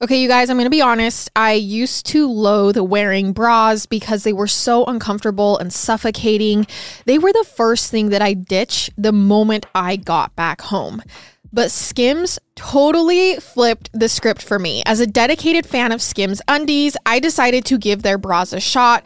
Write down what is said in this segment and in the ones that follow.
Okay, you guys, I'm going to be honest. I used to loathe wearing bras because they were so uncomfortable and suffocating. They were the first thing that I ditched the moment I got back home. But Skims totally flipped the script for me. As a dedicated fan of Skims undies, I decided to give their bras a shot.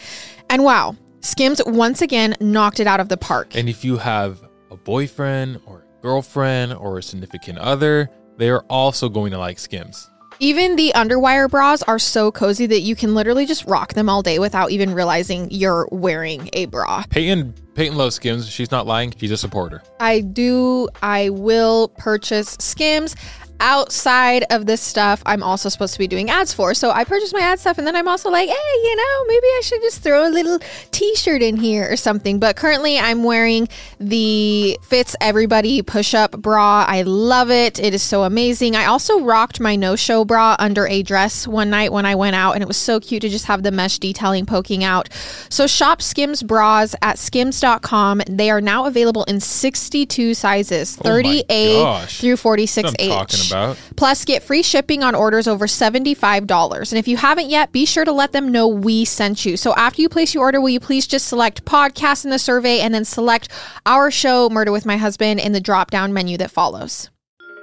And wow, Skims once again knocked it out of the park. And if you have a boyfriend or a girlfriend or a significant other, they are also going to like Skims. Even the underwire bras are so cozy that you can literally just rock them all day without even realizing you're wearing a bra. Peyton Peyton loves Skims. She's not lying. She's a supporter. I do, I will purchase Skims outside of this stuff I'm also supposed to be doing ads for. So I purchase my ad stuff and then I'm also like, hey, you know, maybe I should just throw a little t shirt in here or something. But currently I'm wearing the Fits Everybody push up bra. I love it. It is so amazing. I also rocked my no show bra under a dress one night when I went out and it was so cute to just have the mesh detailing poking out. So shop Skims bras at skims.com. They are now available in 62 sizes, Oh my 30A gosh. through That's what I'm 46H. About. Plus, get free shipping on orders over $75. And if you haven't yet, be sure to let them know we sent you. So after you place your order, will you please just select podcast in the survey and then select our show, Murder with My Husband, in the drop down menu that follows.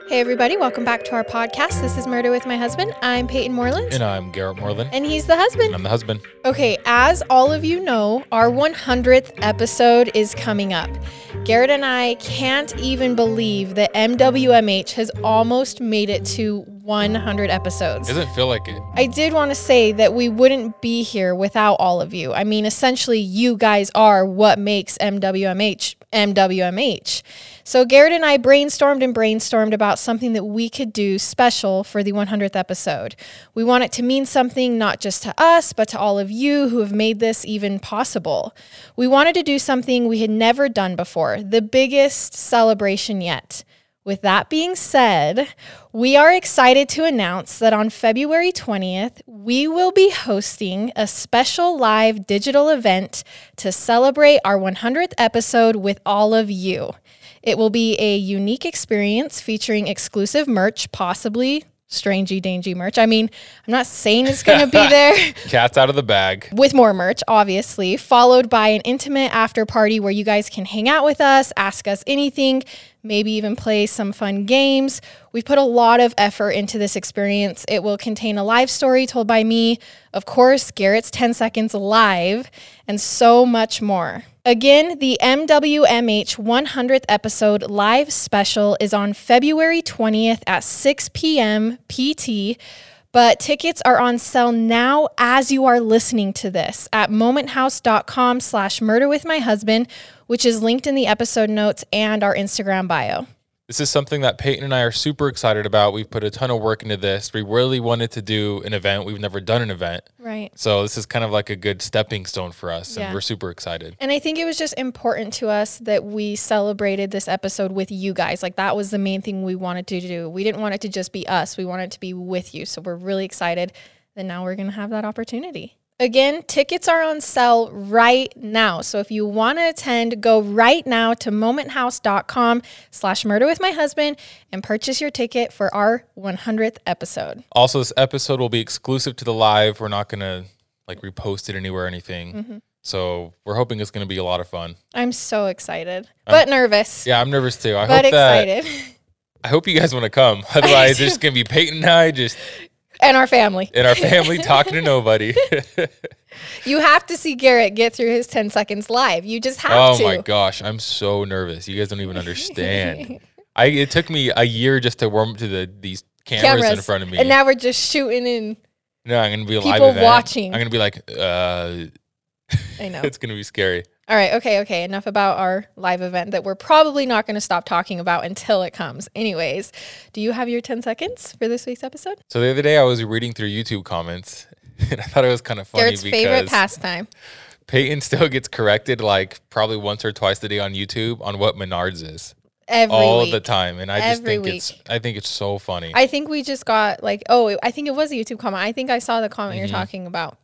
Hey, everybody, welcome back to our podcast. This is Murder with My Husband. I'm Peyton Moreland, And I'm Garrett Moreland. and he's the husband. And I'm the husband. Okay, as all of you know, our 100th episode is coming up. Garrett and I can't even believe that MWMH has almost made it to 100 episodes. Doesn't feel like it. I did want to say that we wouldn't be here without all of you. I mean, essentially, you guys are what makes MWMH MWMH. So, Garrett and I brainstormed and brainstormed about something that we could do special for the 100th episode. We want it to mean something not just to us, but to all of you who have made this even possible. We wanted to do something we had never done before, the biggest celebration yet. With that being said, we are excited to announce that on February 20th, we will be hosting a special live digital event to celebrate our 100th episode with all of you. It will be a unique experience featuring exclusive merch, possibly strangey dangy merch. I mean, I'm not saying it's going to be there Cat's out of the bag. with more merch, obviously, followed by an intimate after party where you guys can hang out with us, ask us anything, maybe even play some fun games. We've put a lot of effort into this experience. It will contain a live story told by me, of course, Garrett's 10 seconds live, and so much more. Again, the MWMH 100th episode live special is on February 20th at 6 p.m. PT. But tickets are on sale now as you are listening to this at momenthouse.com slash murder with my husband, which is linked in the episode notes and our Instagram bio. This is something that Peyton and I are super excited about. We've put a ton of work into this. We really wanted to do an event. We've never done an event. Right. So this is kind of like a good stepping stone for us. Yeah. And we're super excited. And I think it was just important to us that we celebrated this episode with you guys. Like that was the main thing we wanted to do. We didn't want it to just be us. We wanted it to be with you. So we're really excited that now we're going to have that opportunity. Again, tickets are on sale right now. So if you want to attend, go right now to momenthouse.com slash murder with my husband and purchase your ticket for our 100th episode. Also, this episode will be exclusive to the live. We're not going to like repost it anywhere or anything. Mm-hmm. So we're hoping it's going to be a lot of fun. I'm so excited, but nervous, Yeah, I'm nervous too. I but hope that excited. I hope you guys want to come. Otherwise, it's just going to be Peyton and I just and our family. in our family talking to nobody. You have to see Garrett get through his 10 seconds live. You just have oh to. Oh my gosh, I'm so nervous. You guys don't even understand. I it took me a year just to warm up to the these cameras, in front of me. And now we're just shooting in. no, I'm gonna be a live event. watching. I'm gonna be like, uh, I know. it's gonna be scary. All right. Okay. Okay. Enough about our live event that we're probably not going to stop talking about until it comes. Anyways, do you have your 10 seconds for this week's episode? So the other day I was reading through YouTube comments, and I thought it was kind of funny Garrett's favorite pastime. Peyton still gets corrected like probably once or twice a day on YouTube on what Menards is Every all week. the time, and I just Every think it's I think it's so funny. I think we just got like, oh, I think it was a YouTube comment. I think I saw the comment Mm-hmm. you're talking about.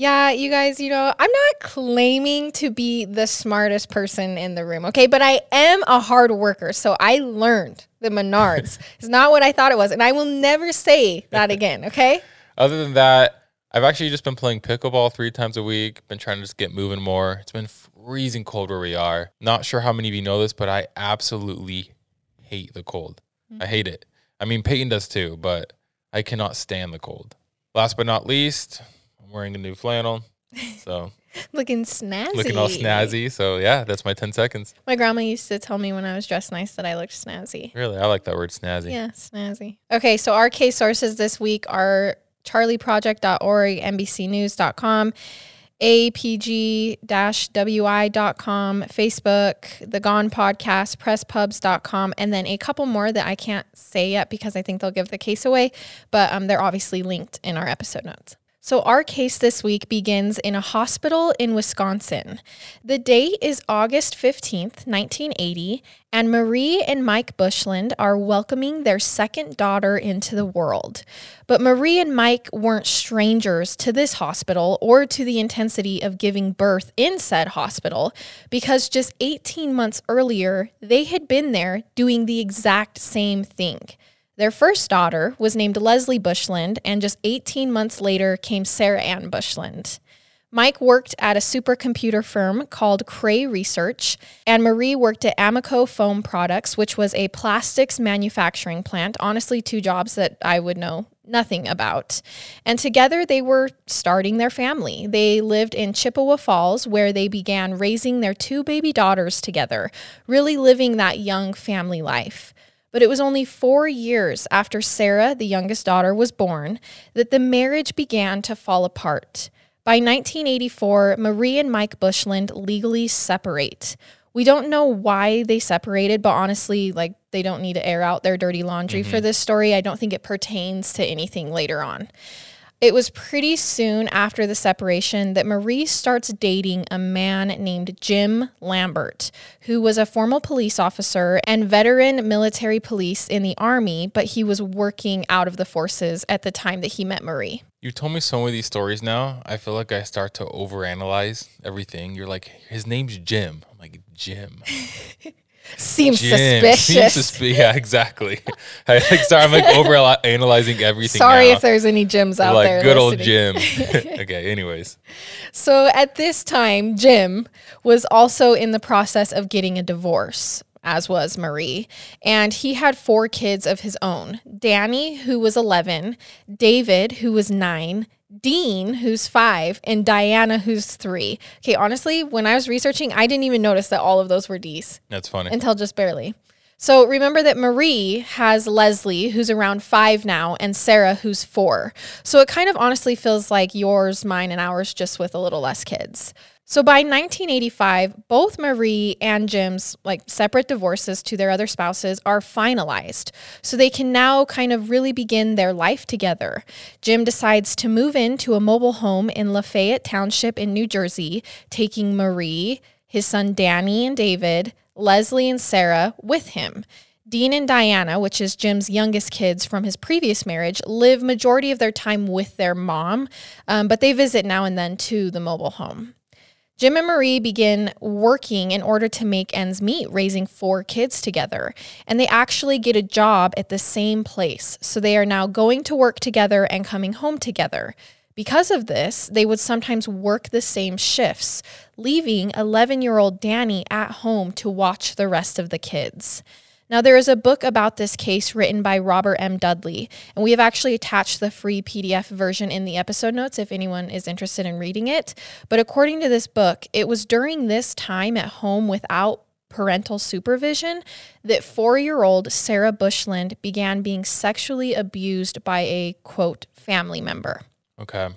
Yeah, you guys, you know, I'm not claiming to be the smartest person in the room, okay? But I am a hard worker. So I learned the Menards is not what I thought it was. And I will never say that again, okay? Other than that, I've actually just been playing pickleball three times a week. Been trying to just get moving more. It's been freezing cold where we are. Not sure how many of you know this, but I absolutely hate the cold. Mm-hmm. I hate it. I mean, Peyton does too, but I cannot stand the cold. Last but not least, I'm wearing a new flannel. So looking snazzy. Looking all snazzy. So yeah, that's my 10 seconds. My grandma used to tell me when I was dressed nice that I looked snazzy. Really? I like that word snazzy. Yeah, snazzy. Okay, so our case sources this week are charlieproject.org, NBCnews.com, apg-wi.com, Facebook, The Gone Podcast, presspubs.com, and then a couple more that I can't say yet because I think they'll give the case away, but um, they're obviously linked in our episode notes. So, our case this week begins in a hospital in Wisconsin. The date is August 15th, 1980, and Marie and Mike Bushland are welcoming their second daughter into the world. But Marie and Mike weren't strangers to this hospital or to the intensity of giving birth in said hospital because just 18 months earlier, they had been there doing the exact same thing. Their first daughter was named Leslie Bushland, and just 18 months later came Sarah Ann Bushland. Mike worked at a supercomputer firm called Cray Research, and Marie worked at Amoco Foam Products, which was a plastics manufacturing plant. Honestly, two jobs that I would know nothing about. And together they were starting their family. They lived in Chippewa Falls, where they began raising their two baby daughters together, really living that young family life. But it was only four years after Sarah, the youngest daughter, was born that the marriage began to fall apart. By 1984, Marie and Mike Bushland legally separate. We don't know why they separated, but honestly, like they don't need to air out their dirty laundry mm-hmm. for this story. I don't think it pertains to anything later on. It was pretty soon after the separation that Marie starts dating a man named Jim Lambert, who was a former police officer and veteran military police in the Army, but he was working out of the forces at the time that he met Marie. You told me some of these stories now. I feel like I start to overanalyze everything. You're like, his name's Jim. I'm like, Jim. Seems Jim. suspicious. Seems susp- yeah, exactly. I like sorry, I'm like over analyzing everything. Sorry now. if there's any Jims out like, there. Good listening. old Jim. okay, anyways. So at this time, Jim was also in the process of getting a divorce as was Marie. And he had four kids of his own Danny, who was 11, David, who was nine, Dean, who's five, and Diana, who's three. Okay, honestly, when I was researching, I didn't even notice that all of those were D's. That's funny. Until just barely. So remember that Marie has Leslie, who's around five now, and Sarah, who's four. So it kind of honestly feels like yours, mine, and ours, just with a little less kids. So by 1985, both Marie and Jim's like separate divorces to their other spouses are finalized. So they can now kind of really begin their life together. Jim decides to move into a mobile home in Lafayette Township in New Jersey, taking Marie, his son Danny and David, Leslie and Sarah with him. Dean and Diana, which is Jim's youngest kids from his previous marriage, live majority of their time with their mom, um, but they visit now and then to the mobile home. Jim and Marie begin working in order to make ends meet, raising four kids together. And they actually get a job at the same place. So they are now going to work together and coming home together. Because of this, they would sometimes work the same shifts, leaving 11 year old Danny at home to watch the rest of the kids. Now, there is a book about this case written by Robert M. Dudley, and we have actually attached the free PDF version in the episode notes if anyone is interested in reading it. But according to this book, it was during this time at home without parental supervision that four year old Sarah Bushland began being sexually abused by a quote family member. Okay.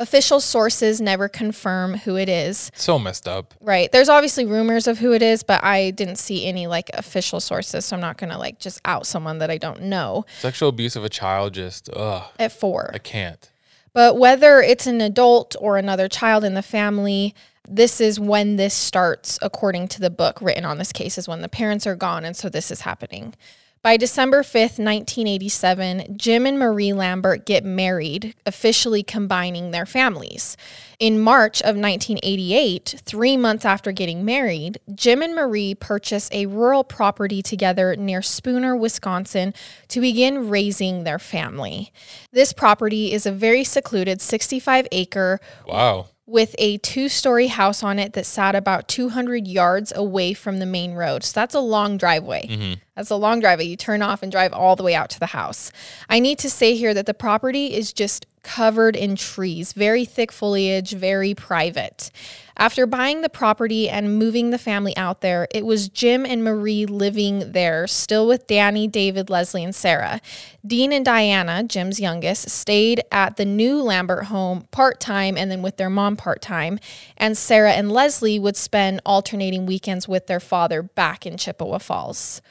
Official sources never confirm who it is. So messed up. Right. There's obviously rumors of who it is, but I didn't see any like official sources, so I'm not going to like just out someone that I don't know. Sexual abuse of a child just ugh. At 4. I can't. But whether it's an adult or another child in the family, this is when this starts according to the book written on this case is when the parents are gone and so this is happening. By December 5th, 1987, Jim and Marie Lambert get married, officially combining their families. In March of 1988, three months after getting married, Jim and Marie purchase a rural property together near Spooner, Wisconsin, to begin raising their family. This property is a very secluded 65 acre Wow. With a two story house on it that sat about 200 yards away from the main road. So that's a long driveway. Mm-hmm. That's a long driveway. You turn off and drive all the way out to the house. I need to say here that the property is just covered in trees, very thick foliage, very private. After buying the property and moving the family out there, it was Jim and Marie living there, still with Danny, David, Leslie, and Sarah. Dean and Diana, Jim's youngest, stayed at the new Lambert home part time and then with their mom part time. And Sarah and Leslie would spend alternating weekends with their father back in Chippewa Falls.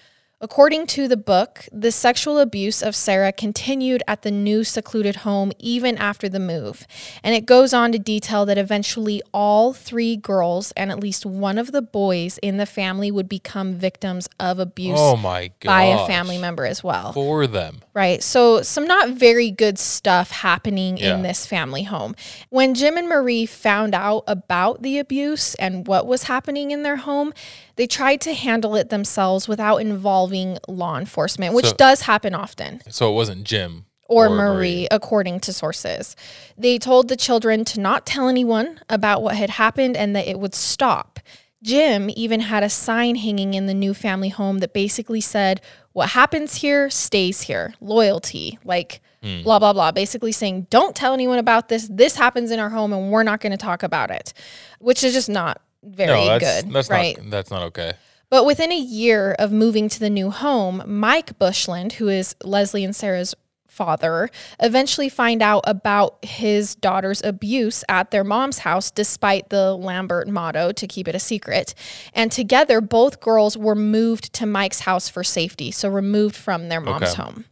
According to the book, the sexual abuse of Sarah continued at the new secluded home even after the move. And it goes on to detail that eventually all three girls and at least one of the boys in the family would become victims of abuse Oh my by a family member as well. For them. Right. So, some not very good stuff happening Yeah. in this family home. When Jim and Marie found out about the abuse and what was happening in their home, they tried to handle it themselves without involving law enforcement, which So- does happen often So it wasn't Jim or, Marie, according to sources. They told the children to not tell anyone about what had happened and that it would stop. Jim even had a sign hanging in the new family home that basically said, What happens here stays here. Loyalty. Like, hmm. blah, blah, blah. Basically saying, Don't tell anyone about this. This happens in our home and we're not going to talk about it, which is just not very No, that's good. that's right. not that's not okay. But within a year of moving to the new home, Mike Bushland, who is Leslie and Sarah's father, eventually find out about his daughter's abuse at their mom's house despite the Lambert motto to keep it a secret. And together both girls were moved to Mike's house for safety, so removed from their mom's Okay. home.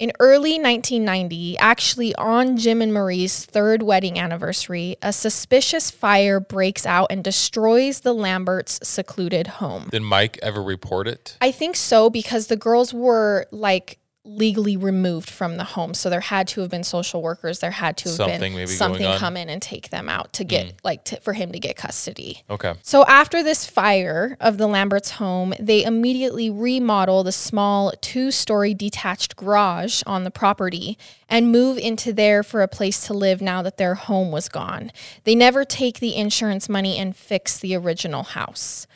In early 1990, actually on Jim and Marie's third wedding anniversary, a suspicious fire breaks out and destroys the Lamberts' secluded home. Did Mike ever report it? I think so because the girls were like legally removed from the home. So there had to have been social workers. There had to have Something been something come in and take them out to get mm. like to, for him to get custody. Okay. So after this fire of the Lamberts home, they immediately remodel the small two-story detached garage on the property and move into there for a place to live now that their home was gone. They never take the insurance money and fix the original house.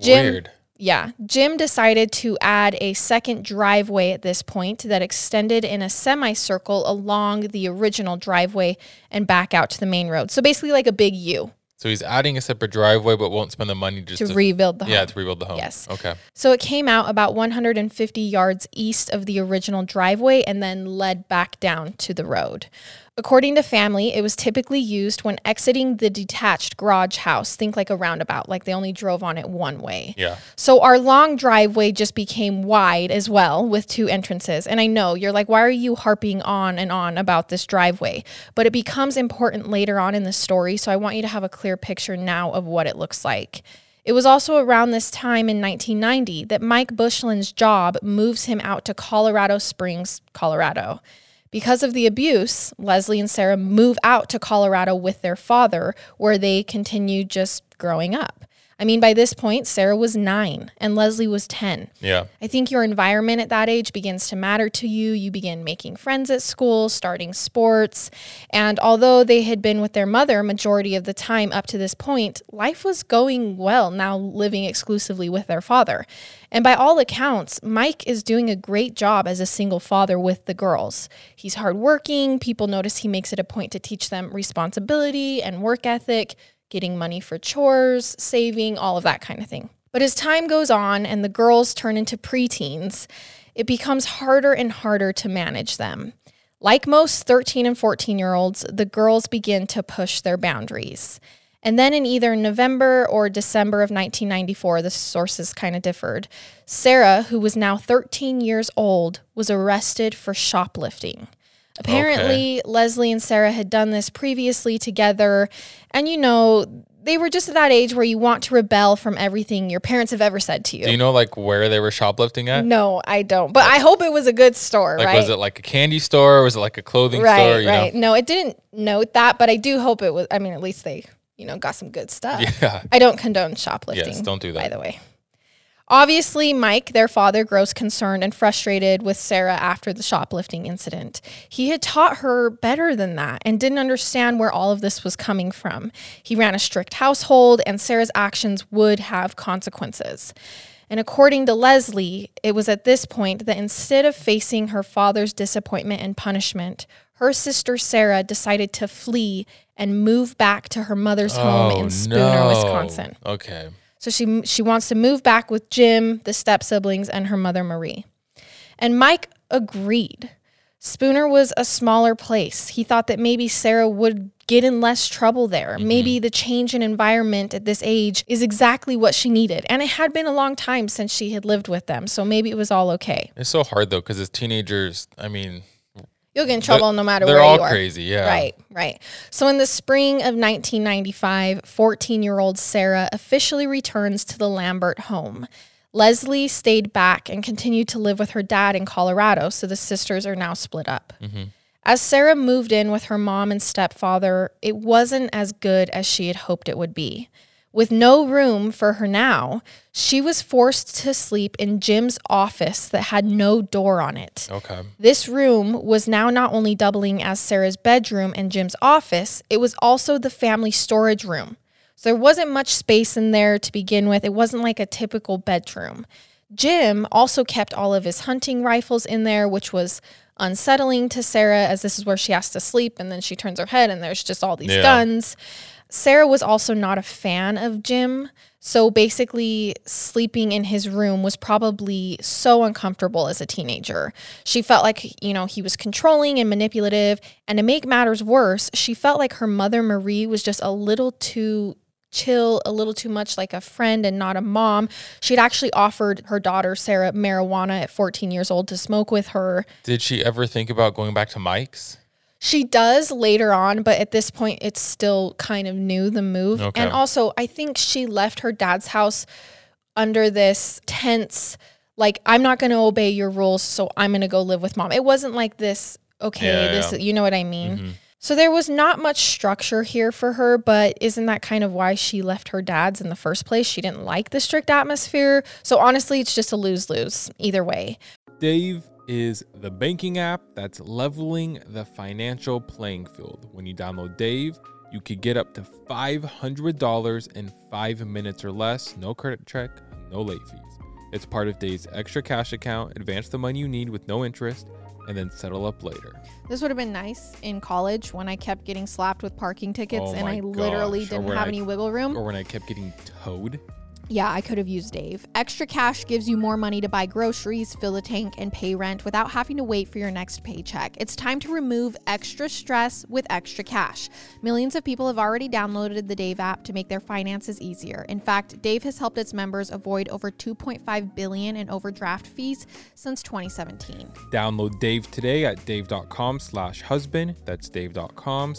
Jim Weird. Yeah, Jim decided to add a second driveway at this point that extended in a semicircle along the original driveway and back out to the main road. So basically like a big U So he's adding a separate driveway, but won't spend the money just to to, rebuild the home. yeah to rebuild the home. Yes. Okay. So it came out about 150 yards east of the original driveway and then led back down to the road. According to family, it was typically used when exiting the detached garage house. Think like a roundabout, like they only drove on it one way. Yeah. So our long driveway just became wide as well with two entrances. And I know you're like, why are you harping on and on about this driveway? But it becomes important later on in the story. So I want you to have a clear picture now of what it looks like. It was also around this time in 1990 that Mike Bushland's job moves him out to Colorado Springs, Colorado. Because of the abuse, Leslie and Sarah move out to Colorado with their father, where they continue just growing up. I mean, by this point, Sarah was nine and Leslie was 10. Yeah. I think your environment at that age begins to matter to you. You begin making friends at school, starting sports. And although they had been with their mother majority of the time up to this point, life was going well now living exclusively with their father. And by all accounts, Mike is doing a great job as a single father with the girls. He's hardworking. People notice he makes it a point to teach them responsibility and work ethic, getting money for chores, saving, all of that kind of thing. But as time goes on and the girls turn into preteens, it becomes harder and harder to manage them. Like most 13 and 14 year olds, the girls begin to push their boundaries. And then in either November or December of 1994, the sources kind of differed. Sarah, who was now 13 years old, was arrested for shoplifting. Apparently, Leslie and Sarah had done this previously together. And you know, they were just at that age where you want to rebel from everything your parents have ever said to you. Do you know like where they were shoplifting at? no, I don't. But I hope it was a good store, Like right? was it like a candy store or was it like a clothing right, store? You right. No, it didn't note that, but I do hope it was. I mean, at least they, you know, got some good stuff. Yeah. I don't condone shoplifting. Yes, don't do that. By the way. Obviously, Mike, their father, grows concerned and frustrated with Sarah after the shoplifting incident. He had taught her better than that and didn't understand where all of this was coming from. He ran a strict household, and Sarah's actions would have consequences. And according to Leslie, it was at this point that instead of facing her father's disappointment and punishment, her sister Sarah decided to flee and move back to her mother's home Oh, in Spooner, no. Wisconsin. Okay. So she she wants to move back with Jim, the step siblings, and her mother Marie. And Mike agreed. Spooner was a smaller place. He thought that maybe Sarah would get in less trouble there. Mm-hmm. Maybe the change in environment at this age is exactly what she needed. And it had been a long time since she had lived with them. So maybe it was all okay. It's so hard though because as teenagers, I mean, You'll get in trouble no matter they're where all you are. crazy. Yeah. Right, right. So in the spring of 1995, 14 year old Sarah officially returns to the Lambert home. Leslie stayed back and continued to live with her dad in Colorado, so the sisters are now split up. Mm-hmm. As Sarah moved in with her mom and stepfather, it wasn't as good as she had hoped it would be. With no room for her now, she was forced to sleep in Jim's office that had no door on it. Okay. This room was now not only doubling as Sarah's bedroom and Jim's office, it was also the family storage room. So there wasn't much space in there to begin with. It wasn't like a typical bedroom. Jim also kept all of his hunting rifles in there, which was unsettling to Sarah as this is where she has to sleep and then she turns her head and there's just all these Yeah. guns. Sarah was also not a fan of Jim. So basically, sleeping in his room was probably so uncomfortable as a teenager. She felt like, you know, he was controlling and manipulative. And to make matters worse, she felt like her mother, Marie, was just a little too chill, a little too much like a friend and not a mom. She'd actually offered her daughter, Sarah, marijuana at 14 years old to smoke with her. Did she ever think about going back to Mike's? She does later on, but at this point, it's still kind of new, the move. Okay. And also, I think she left her dad's house under this tense, like, I'm not going to obey your rules, so I'm going to go live with mom. It wasn't like this, okay, Yeah, this, yeah. you know what I mean? Mhm. So there was not much structure here for her, but isn't that kind of why she left her dad's in the first place? She didn't like the strict atmosphere. So honestly, it's just a lose lose either way. Dave is the banking app that's leveling the financial playing field. When you download Dave, you could get up to $500 in five minutes or less, no credit check, no late fees. It's part of Dave's extra cash account. Advance the money you need with no interest and then settle up later. This would have been nice in college when I kept getting slapped with parking tickets Oh and I literally gosh, or didn't have I- any wiggle room. Or when I kept getting towed. Yeah, I could have used Dave. Extra cash gives you more money to buy groceries, fill the tank, and pay rent without having to wait for your next paycheck. It's time to remove extra stress with extra cash. Millions of people have already downloaded the Dave app to make their finances easier. In fact, Dave has helped its members avoid over 2.5 billion in overdraft fees since 2017. Download Dave today at dave.com slash husband. That's dave.com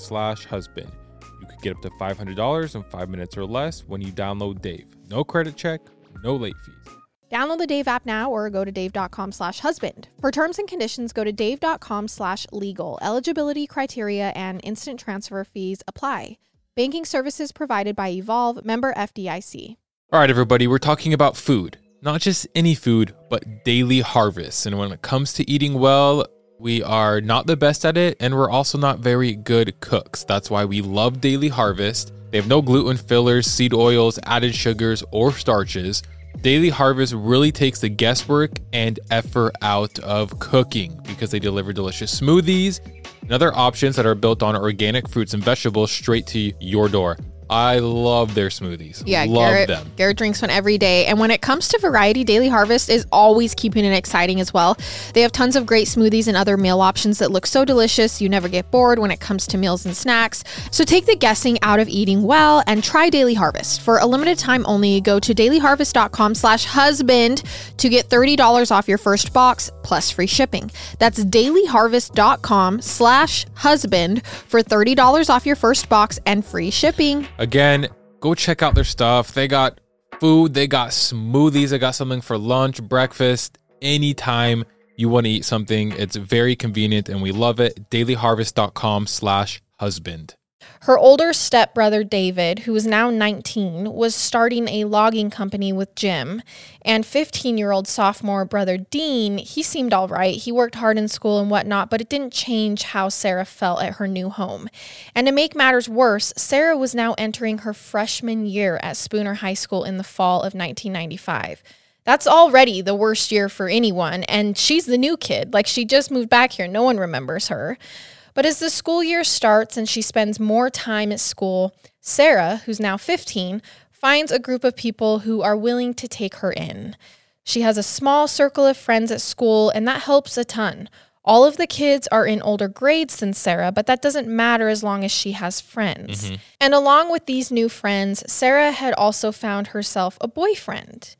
get up to $500 in five minutes or less when you download Dave. No credit check, no late fees. Download the Dave app now or go to dave.com slash husband. For terms and conditions, go to dave.com slash legal. Eligibility criteria and instant transfer fees apply. Banking services provided by Evolve, member FDIC. All right, everybody, we're talking about food. Not just any food, but daily harvests. And when it comes to eating well, we are not the best at it, and we're also not very good cooks. That's why we love Daily Harvest. They have no gluten fillers, seed oils, added sugars, or starches. Daily Harvest really takes the guesswork and effort out of cooking because they deliver delicious smoothies and other options that are built on organic fruits and vegetables straight to your door. I love their smoothies. Yeah, love Garrett, them. Garrett drinks one every day. And when it comes to variety, Daily Harvest is always keeping it exciting as well. They have tons of great smoothies and other meal options that look so delicious. You never get bored when it comes to meals and snacks. So take the guessing out of eating well and try Daily Harvest. For a limited time only, go to dailyharvest.com slash husband to get $30 off your first box plus free shipping. That's dailyharvest.com slash husband for $30 off your first box and free shipping. Again, go check out their stuff. They got food, they got smoothies, they got something for lunch, breakfast, anytime you want to eat something. It's very convenient and we love it. Dailyharvest.com slash husband. Her older stepbrother, David, who is now 19, was starting a logging company with Jim. And 15 year old sophomore brother, Dean, he seemed all right. He worked hard in school and whatnot, but it didn't change how Sarah felt at her new home. And to make matters worse, Sarah was now entering her freshman year at Spooner High School in the fall of 1995. That's already the worst year for anyone. And she's the new kid. Like she just moved back here. No one remembers her. But as the school year starts and she spends more time at school, Sarah, who's now 15, finds a group of people who are willing to take her in. She has a small circle of friends at school, and that helps a ton. All of the kids are in older grades than Sarah, but that doesn't matter as long as she has friends. Mm-hmm. And along with these new friends, Sarah had also found herself a boyfriend.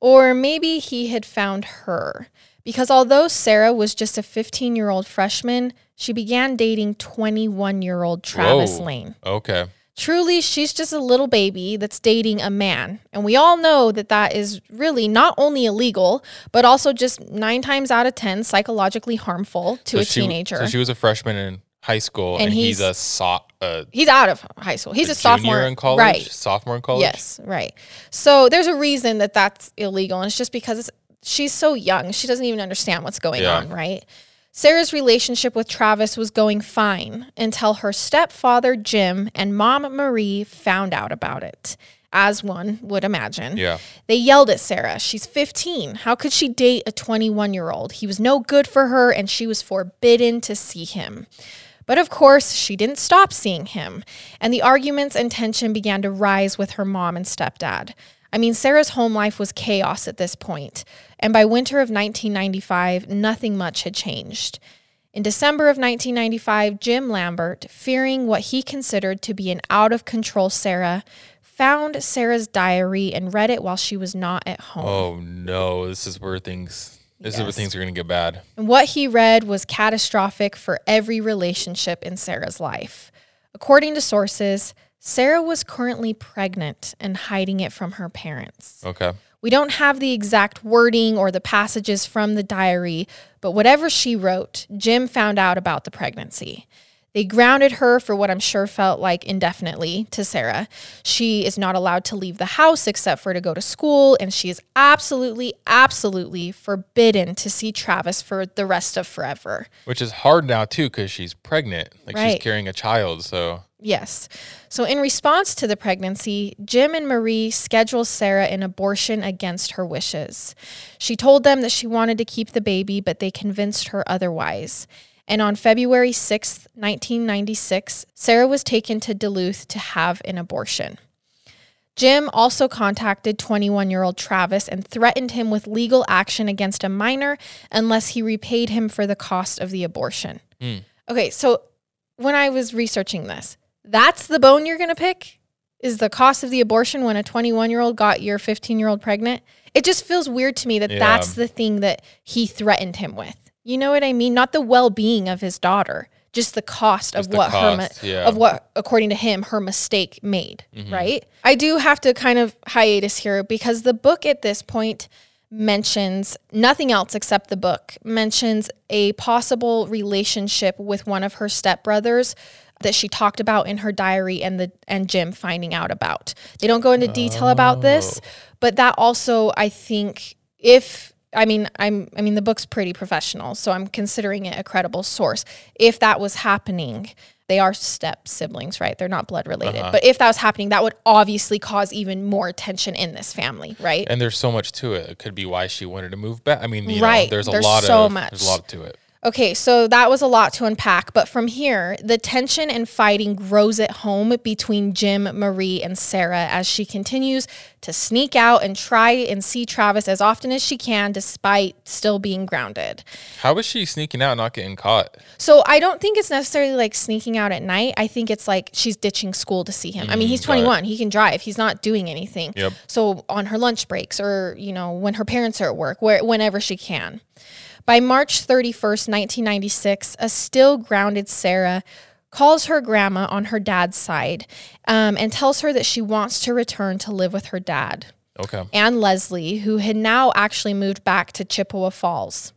Or maybe he had found her. Because although Sarah was just a 15 year old freshman, she began dating 21 year old Travis Whoa. Lane. Okay. Truly, she's just a little baby that's dating a man. And we all know that that is really not only illegal, but also just nine times out of 10 psychologically harmful to so a she, teenager. So she was a freshman in high school and, and he's, he's, a so, uh, he's out of high school. He's a, a sophomore in college, right? Sophomore in college. Yes, right. So there's a reason that that's illegal, and it's just because she's so young. She doesn't even understand what's going yeah. on, right? Sarah's relationship with Travis was going fine until her stepfather, Jim, and mom, Marie, found out about it, as one would imagine. Yeah. They yelled at Sarah. She's 15. How could she date a 21 year old? He was no good for her, and she was forbidden to see him. But of course, she didn't stop seeing him, and the arguments and tension began to rise with her mom and stepdad. I mean, Sarah's home life was chaos at this point, and by winter of 1995, nothing much had changed. In December of 1995, Jim Lambert, fearing what he considered to be an out of control Sarah, found Sarah's diary and read it while she was not at home. Oh no, this is where things this yes. is where things are going to get bad. And what he read was catastrophic for every relationship in Sarah's life. According to sources, Sarah was currently pregnant and hiding it from her parents. Okay. We don't have the exact wording or the passages from the diary, but whatever she wrote, Jim found out about the pregnancy. They grounded her for what I'm sure felt like indefinitely to Sarah. She is not allowed to leave the house except for to go to school, and she is absolutely, absolutely forbidden to see Travis for the rest of forever. Which is hard now, too, because she's pregnant. Like right. she's carrying a child. So Yes. So, in response to the pregnancy, Jim and Marie scheduled Sarah an abortion against her wishes. She told them that she wanted to keep the baby, but they convinced her otherwise. And on February 6, 1996, Sarah was taken to Duluth to have an abortion. Jim also contacted 21 year old Travis and threatened him with legal action against a minor unless he repaid him for the cost of the abortion. Mm. Okay, so when I was researching this, that's the bone you're going to pick is the cost of the abortion when a 21 year old got your 15 year old pregnant. It just feels weird to me that yeah. that's the thing that he threatened him with. You know what I mean? Not the well being of his daughter, just the cost just of the what cost, her yeah. of what according to him her mistake made. Mm-hmm. Right? I do have to kind of hiatus here because the book at this point mentions nothing else except the book mentions a possible relationship with one of her stepbrothers that she talked about in her diary and the and Jim finding out about. They don't go into detail oh. about this, oh. but that also I think if I mean I'm I mean the book's pretty professional, so I'm considering it a credible source. If that was happening, they are step siblings, right? They're not blood related. Uh-huh. But if that was happening, that would obviously cause even more tension in this family, right? And there's so much to it. It could be why she wanted to move back. I mean, right. Know, there's a there's lot so of much. there's a lot to it. Okay, so that was a lot to unpack, but from here, the tension and fighting grows at home between Jim, Marie, and Sarah as she continues to sneak out and try and see Travis as often as she can despite still being grounded. How is she sneaking out not getting caught? So I don't think it's necessarily like sneaking out at night. I think it's like she's ditching school to see him. Mm, I mean, he's mm, 21, he can drive, he's not doing anything. Yep. So on her lunch breaks or, you know, when her parents are at work, where whenever she can. By March 31st, 1996, a still grounded Sarah calls her grandma on her dad's side um, and tells her that she wants to return to live with her dad Okay. and Leslie, who had now actually moved back to Chippewa Falls.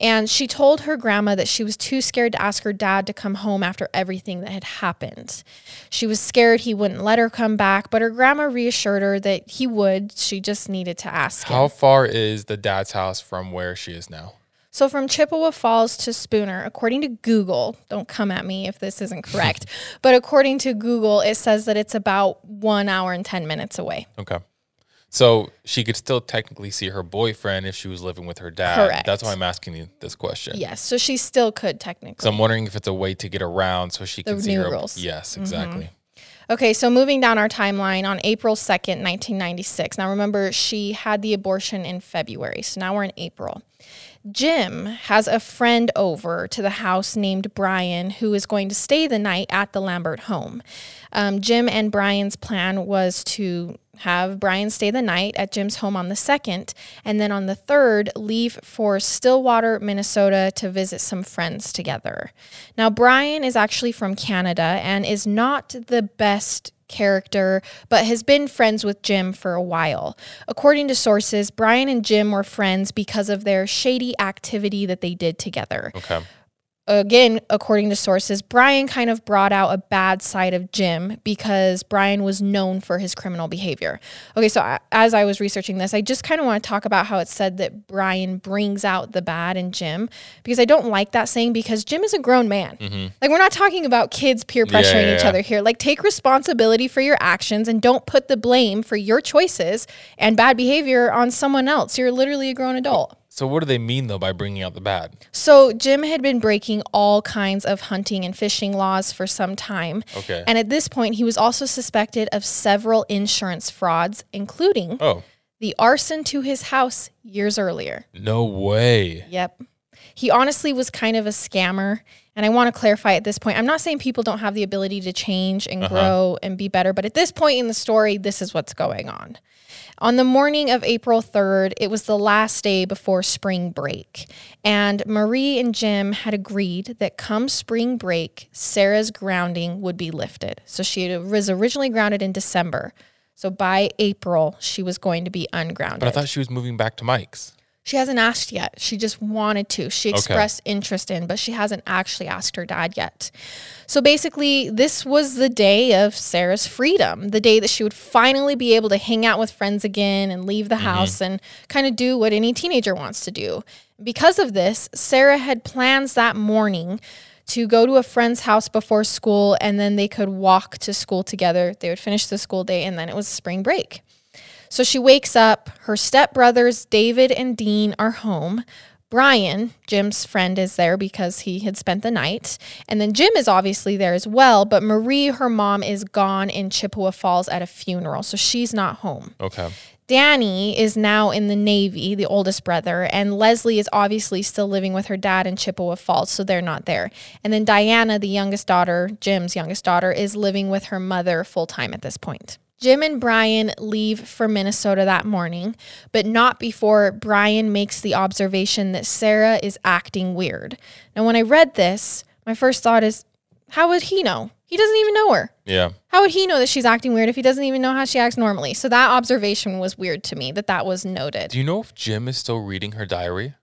And she told her grandma that she was too scared to ask her dad to come home after everything that had happened. She was scared he wouldn't let her come back, but her grandma reassured her that he would. She just needed to ask him. How far is the dad's house from where she is now? So from Chippewa Falls to Spooner, according to Google, don't come at me if this isn't correct, but according to Google, it says that it's about one hour and 10 minutes away. Okay. So she could still technically see her boyfriend if she was living with her dad. Correct. That's why I'm asking you this question. Yes, so she still could technically. So I'm wondering if it's a way to get around so she The can see new her. rules. Mm-hmm. Yes, exactly. Okay, so moving down our timeline on April 2nd, 1996. Now remember, she had the abortion in February, so now we're in April. Jim has a friend over to the house named Brian who is going to stay the night at the Lambert home. Um, Jim and Brian's plan was to have Brian stay the night at Jim's home on the 2nd, and then on the 3rd, leave for Stillwater, Minnesota to visit some friends together. Now, Brian is actually from Canada and is not the best character, but has been friends with Jim for a while. According to sources, Brian and Jim were friends because of their shady activity that they did together Okay. Again, according to sources, Brian kind of brought out a bad side of Jim because Brian was known for his criminal behavior. Okay, so I, as I was researching this, I just kind of want to talk about how it's said that Brian brings out the bad in Jim because I don't like that saying because Jim is a grown man. Like, we're not talking about kids peer Mm-hmm. Yeah, pressuring yeah, each yeah. other here. Like, take responsibility for your actions and don't put the blame for your choices and bad behavior on someone else. You're literally a grown adult. So what do they mean though by bringing out the bad? So Jim had been breaking all kinds of hunting and fishing laws for some time. Okay. And at this point, he was also suspected of several insurance frauds, including oh, the arson to his house years earlier. no way. Yep. He honestly was kind of a scammer. And I want to clarify at this point I'm not saying people don't have the ability to change and uh-huh. grow and be better, but at this point in the story, this is what's going on. On the morning of April 3rd, it was the last day before spring break. And Marie and Jim had agreed that come spring break, Sarah's grounding would be lifted. So she was originally grounded in December. So by April, she was going to be ungrounded. But I thought she was moving back to Mike's. She hasn't asked yet. She just wanted to. She expressed interest in, but she hasn't actually asked her dad yet. So basically, this was the day of Sarah's freedom, the day that she would finally be able to hang out with friends again and leave the mm-hmm. house and kind of do what any teenager wants to do. Because of this, Sarah had plans that morning to go to a friend's house before school and then they could walk to school together. They would finish the school day and then it was spring break. So she wakes up. Her stepbrothers, David and Dean, are home. Brian, Jim's friend, is there because he had spent the night. And then Jim is obviously there as well. But Marie, her mom, is gone in Chippewa Falls at a funeral. So she's not home. Okay. Danny is now in the Navy, the oldest brother, and Leslie is obviously still living with her dad in Chippewa Falls, so they're not there. And then Diana, the youngest daughter, Jim's youngest daughter, is living with her mother full time at this point. Jim and Brian leave for Minnesota that morning, but not before Brian makes the observation that Sarah is acting weird. Now, when I read this, my first thought is, how would he know? He doesn't even know her. Yeah. How would he know that she's acting weird if he doesn't even know how she acts normally? So that observation was weird to me that that was noted. Do you know if Jim is still reading her diary?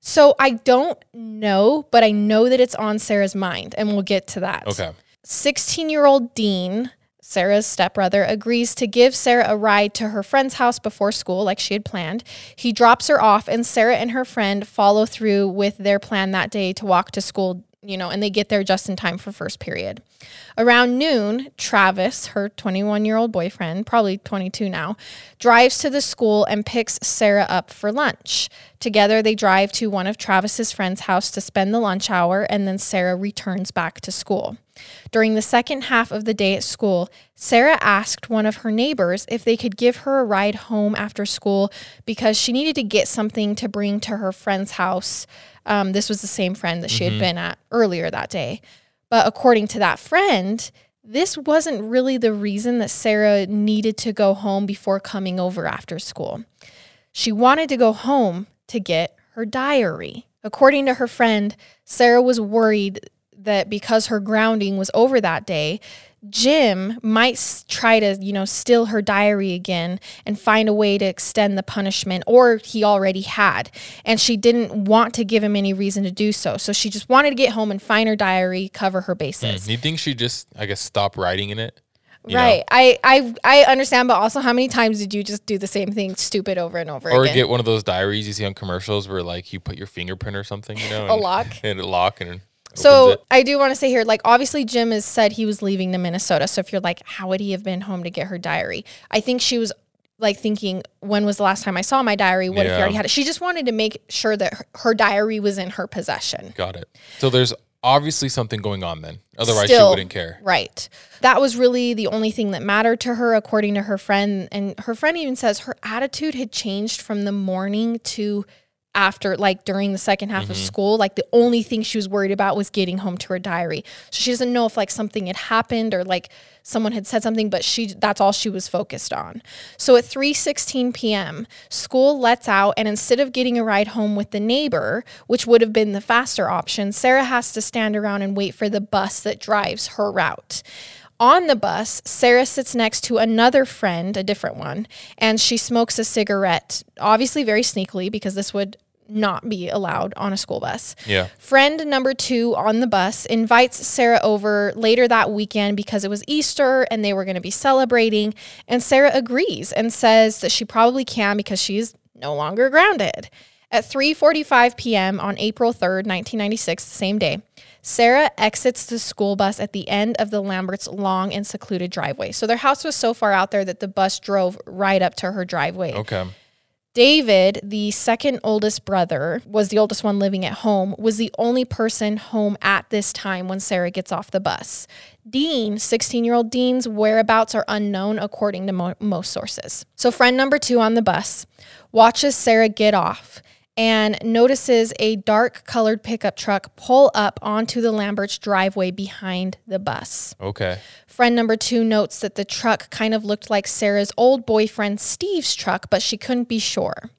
So I don't know, but I know that it's on Sarah's mind, and we'll get to that. Okay. 16 year old Dean, Sarah's stepbrother, agrees to give Sarah a ride to her friend's house before school, like she had planned. He drops her off, and Sarah and her friend follow through with their plan that day to walk to school, you know, and they get there just in time for first period. Around noon, Travis, her 21 year old boyfriend, probably 22 now, drives to the school and picks Sarah up for lunch. Together, they drive to one of Travis's friend's house to spend the lunch hour, and then Sarah returns back to school. During the second half of the day at school, Sarah asked one of her neighbors if they could give her a ride home after school because she needed to get something to bring to her friend's house. Um, this was the same friend that she had been at earlier that day. But according to that friend, this wasn't really the reason that Sarah needed to go home before coming over after school. She wanted to go home to get her diary. According to her friend, Sarah was worried that because her grounding was over that day, Jim might s- try to, you know, steal her diary again and find a way to extend the punishment, or he already had. And she didn't want to give him any reason to do so. So she just wanted to get home and find her diary, cover her bases. Mm, you think she just, I guess, stop writing in it? You know? Right. I, I I understand, but also how many times did you just do the same thing stupid over and over again? Or again? get one of those diaries you see on commercials where like you put your fingerprint or something, you know, A and- lock? and a lock and So it. I do want to say here, like obviously Jim has said he was leaving to Minnesota. So if you're like, how would he have been home to get her diary? I think she was like thinking, when was the last time I saw my diary? What if Yeah. he already had it? She just wanted to make sure that her, her diary was in her possession. Got it. So there's obviously something going on then. Otherwise, Still- she wouldn't care. Right. That was really the only thing that mattered to her, according to her friend. And her friend even says her attitude had changed from the morning to after, like during the second half of mm-hmm. school. Like the only thing she was worried about was getting home to her diary. So she doesn't know if like something had happened or like someone had said something, but she that's all she was focused on. So at 3:16 p.m., school lets out and instead of getting a ride home with the neighbor, which would have been the faster option, Sarah has to stand around and wait for the bus that drives her route. On the bus, Sarah sits next to another friend, a different one, and she smokes a cigarette, obviously very sneakily because this would not be allowed on a school bus. Yeah. Friend number two on the bus invites Sarah over later that weekend because it was Easter and they were going to be celebrating. And Sarah agrees and says that she probably can because she's no longer grounded. At 3:45 p.m. on April 3rd, 1996, the same day, Sarah exits the school bus at the end of the Lamberts' long and secluded driveway. So their house was so far out there that the bus drove right up to her driveway. Okay. David, the second oldest brother, was the oldest one living at home, was the only person home at this time when Sarah gets off the bus. Dean, 16 year old Dean's whereabouts are unknown according to mo- most sources. So, friend number two on the bus watches Sarah get off and notices a dark colored pickup truck pull up onto the Lamberts driveway behind the bus. Okay. Friend number two notes that the truck kind of looked like Sarah's old boyfriend Steve's truck, but she couldn't be sure.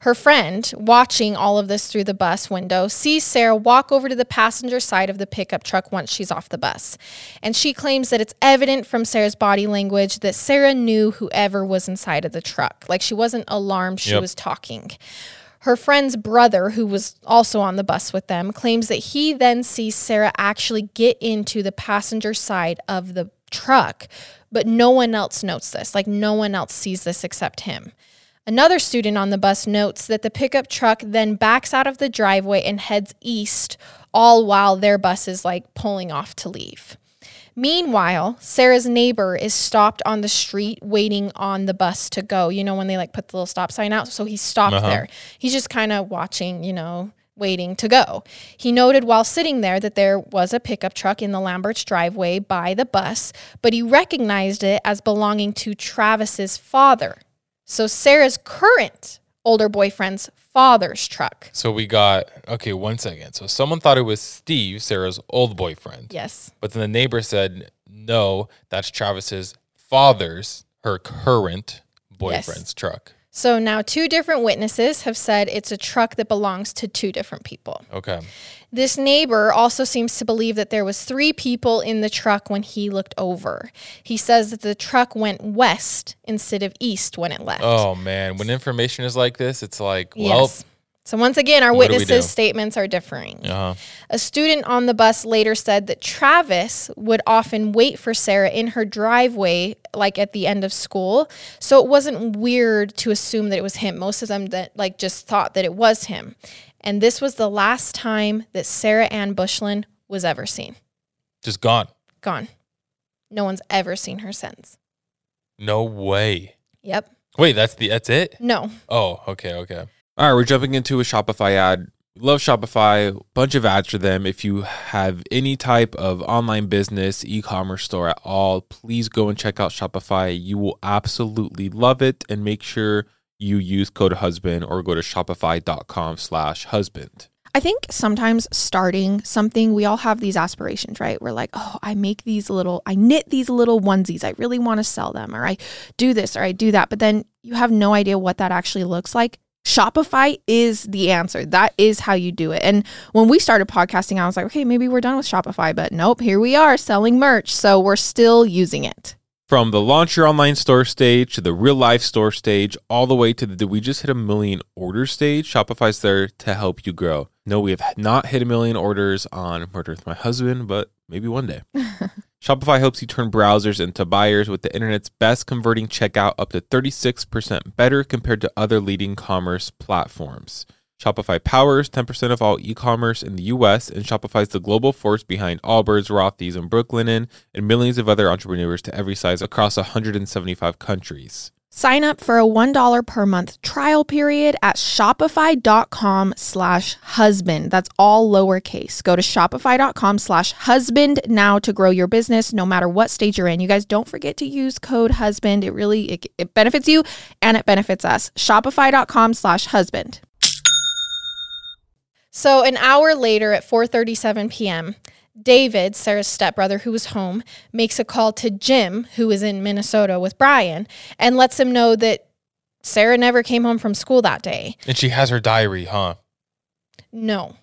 Her friend, watching all of this through the bus window, sees Sarah walk over to the passenger side of the pickup truck once she's off the bus. And she claims that it's evident from Sarah's body language that Sarah knew whoever was inside of the truck. Like she wasn't alarmed, she Yep. was talking. Her friend's brother, who was also on the bus with them, claims that he then sees Sarah actually get into the passenger side of the truck, but no one else notes this. Like, no one else sees this except him. Another student on the bus notes that the pickup truck then backs out of the driveway and heads east, all while their bus is like pulling off to leave. Meanwhile, Sarah's neighbor is stopped on the street waiting on the bus to go. You know, when they like put the little stop sign out. So he's stopped Uh-huh. there. He's just kind of watching, you know, waiting to go. He noted while sitting there that there was a pickup truck in the Lamberts driveway by the bus, but he recognized it as belonging to Travis's father. So Sarah's current older boyfriend's father's truck. So we got okay. One second. So someone thought it was Steve, Sarah's old boyfriend, Yes. but then the neighbor said no, that's Travis's father's, her current boyfriend's truck. So now two different witnesses have said it's a truck that belongs to two different people. Okay. This neighbor also seems to believe that there was three people in the truck when he looked over. He says that the truck went west instead of east when it left. Oh man, when information is like this, it's like, well, yes. So once again, our What do witnesses' do? statements are differing. uh A student on the bus later said that Travis would often wait for Sarah in her driveway, like at the end of school. So it wasn't weird to assume that it was him. Most of them that like just thought that it was him. And this was the last time that Sarah Ann Bushland was ever seen. just gone. Gone. No one's ever seen her since. No way. Yep. Wait, that's the that's it. No. Oh, okay, okay. All right, we're jumping into a Shopify ad. Love Shopify, bunch of ads for them. If you have any type of online business, e-commerce store at all, please go and check out Shopify. You will absolutely love it and make sure you use code husband or go to shopify.com slash husband. I think sometimes starting something, we all have these aspirations, right? We're like, oh, I make these little, I knit these little onesies. I really want to sell them, or I do this, or I do that. But then you have no idea what that actually looks like. Shopify is the answer. That is how you do it. And when we started podcasting, I was like, okay, maybe we're done with Shopify, but nope, here we are selling merch. So we're still using it. From the launch your online store stage to the real life store stage, all the way to the did we just hit a million order stage, Shopify's there to help you grow. No, we have not hit a million orders on Murder with My Husband, but maybe one day. Shopify helps you turn browsers into buyers with the internet's best converting checkout up to 36% better compared to other leading commerce platforms. Shopify powers 10% of all e-commerce in the US and Shopify is the global force behind Allbirds, Rothy's, and Brooklinen and millions of other entrepreneurs to every size across 175 countries. Sign up for a $1 per month trial period at shopify.com slash husband. That's all lowercase. Go to shopify.com slash husband now to grow your business no matter what stage you're in. You guys don't forget to use code husband. It really, it, it benefits you and it benefits us. Shopify.com slash husband. So an hour later at 4:37 p.m., David, Sarah's stepbrother who was home, makes a call to Jim, who is in Minnesota with Brian, and lets him know that Sarah never came home from school that day. And she has her diary, huh? No.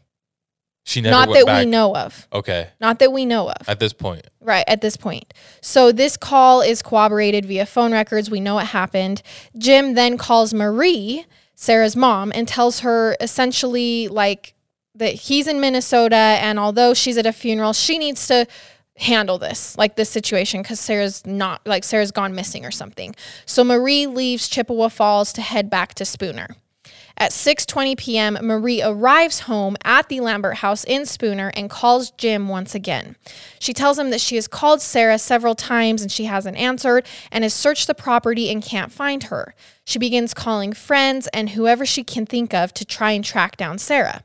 She never Not that back. we know of. Okay, Not that we know of. at this point. Right, at this point. So this call is corroborated via phone records. We know it happened. Jim then calls Marie, Sarah's mom, and tells her essentially like that he's in Minnesota and although she's at a funeral, she needs to handle this, like this situation, because Sarah's not like Sarah's gone missing or something. So Marie leaves Chippewa Falls to head back to Spooner. At 6:20 p.m., Marie arrives home at the Lambert house in Spooner and calls Jim once again. She tells him that she has called Sarah several times and she hasn't answered and has searched the property and can't find her. She begins calling friends and whoever she can think of to try and track down Sarah.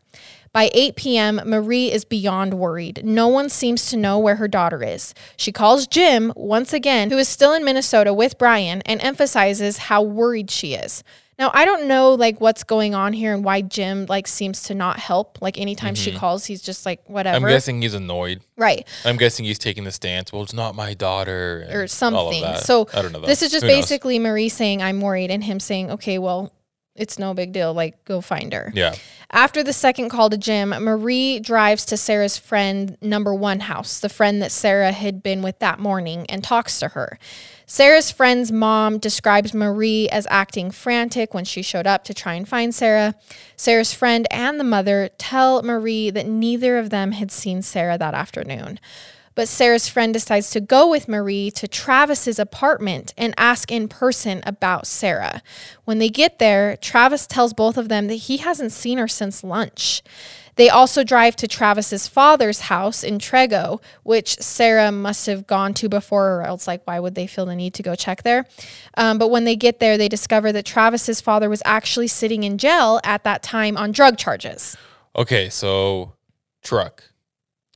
By 8 p.m., Marie is beyond worried. No one seems to know where her daughter is. She calls Jim once again, who is still in Minnesota with Brian, and emphasizes how worried she is. Now, I don't know like what's going on here and why Jim like seems to not help. Like anytime she mm-hmm. calls, he's just like whatever. I'm guessing he's annoyed. right. I'm guessing he's taking the stance. Well, it's not my daughter, Or something. So I don't know. This is just Who knows? basically Marie saying I'm worried and him saying, "Okay, well, it's no big deal. Like go find her." Yeah. After the second call to Jim, Marie drives to Sarah's friend number one house, the friend that Sarah had been with that morning, and talks to her. Sarah's friend's mom describes Marie as acting frantic when she showed up to try and find Sarah. Sarah's friend and the mother tell Marie that neither of them had seen Sarah that afternoon. But Sarah's friend decides to go with Marie to Travis's apartment and ask in person about Sarah. When they get there, Travis tells both of them that he hasn't seen her since lunch. They also drive to Travis's father's house in Trego, which Sarah must have gone to before, or else, like, why would they feel the need to go check there? Um, but when they get there, they discover that Travis's father was actually sitting in jail at that time on drug charges. Okay, so truck.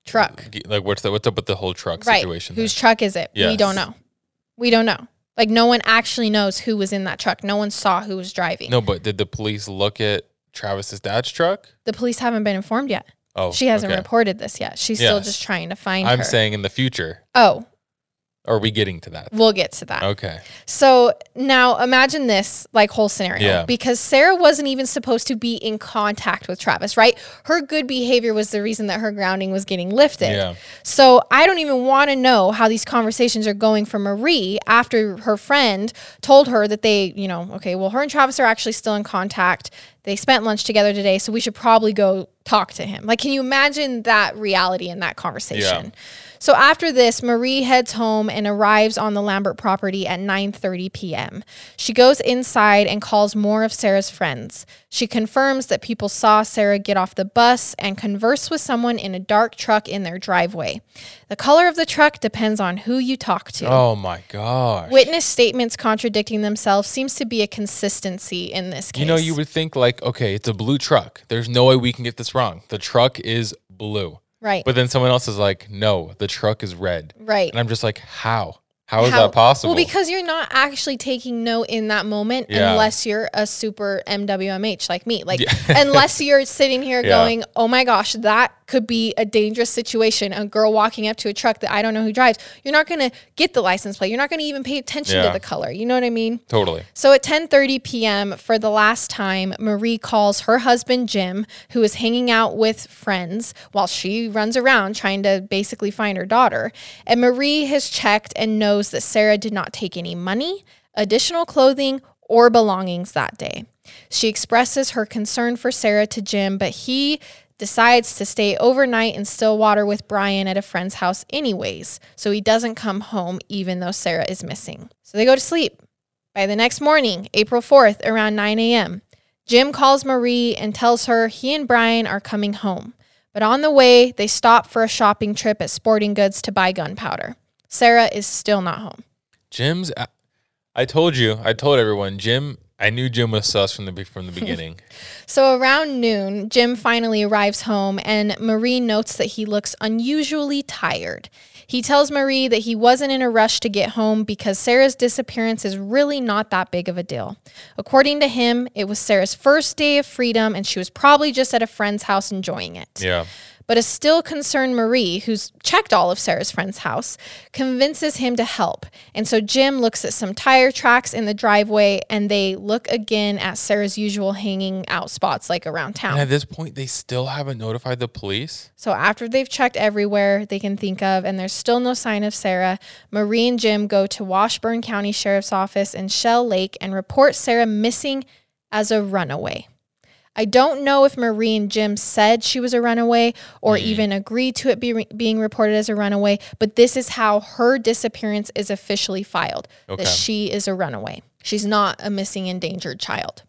Truck. Like what's the what's up with the whole truck Right. situation? Whose there? truck is it? We don't know. We don't know. Like no one actually knows who was in that truck. No one saw who was driving. No, but did the police look at Travis's dad's truck? The police haven't been informed yet. Oh, She hasn't okay. reported this yet. She's still just trying to find I'm her. saying in the future. oh, Are we getting to that? we'll get to that. Okay. So now imagine this like whole scenario Yeah. because Sarah wasn't even supposed to be in contact with Travis, right? Her good behavior was the reason that her grounding was getting lifted. Yeah. So I don't even want to know how these conversations are going for Marie after her friend told her that they, you know, okay, well, her and Travis are actually still in contact. They spent lunch together today, so we should probably go talk to him. Like, can you imagine that reality in that conversation? So after this, Marie heads home and arrives on the Lambert property at 9:30 p.m. She goes inside and calls more of Sarah's friends. She confirms that people saw Sarah get off the bus and converse with someone in a dark truck in their driveway. The color of the truck depends on who you talk to. Oh my gosh. Witness statements contradicting themselves seems to be a consistency in this case. You know, you would think like, okay, it's a blue truck. There's no way we can get this wrong. The truck is blue. Right, But then someone else is like, no, the truck is red. right. And I'm just like, how? How is How- that possible? Well, because you're not actually taking note in that moment Yeah. unless you're a super MWMH like me. Like, Yeah. unless you're sitting here Yeah. going, oh my gosh, that could be a dangerous situation. A girl walking up to a truck that I don't know who drives. You're not going to get the license plate. You're not going to even pay attention to the color. You know what I mean? totally. So at 10:30 p.m. for the last time, Marie calls her husband Jim, who is hanging out with friends while she runs around trying to basically find her daughter. And Marie has checked and knows that Sarah did not take any money, additional clothing, or belongings that day. She expresses her concern for Sarah to Jim, but he decides to stay overnight in Stillwater with Brian at a friend's house anyways, so he doesn't come home even though Sarah is missing. So they go to sleep. By the next morning, April 4th, around 9 a.m., Jim calls Marie and tells her he and Brian are coming home. But on the way, they stop for a shopping trip at Sporting Goods to buy gunpowder. Sarah is still not home. Jim's. I told you. I told everyone. Jim. I knew Jim was sus from the from the beginning. So around noon, Jim finally arrives home and Marie notes that he looks unusually tired. He tells Marie that he wasn't in a rush to get home because Sarah's disappearance is really not that big of a deal. According to him, it was Sarah's first day of freedom and she was probably just at a friend's house enjoying it. yeah. But a still concerned Marie, who's checked all of Sarah's friend's house, convinces him to help. And so Jim looks at some tire tracks in the driveway and they look again at Sarah's usual hanging out spots like around town. And at this point, they still haven't notified the police. So after they've checked everywhere they can think of and there's still no sign of Sarah, Marie and Jim go to Washburn County Sheriff's Office in Shell Lake and report Sarah missing as a runaway. I don't know if Marie and Jim said she was a runaway or mm-hmm. even agreed to it be, being reported as a runaway, but this is how her disappearance is officially filed Okay. that she is a runaway. She's not a missing endangered child.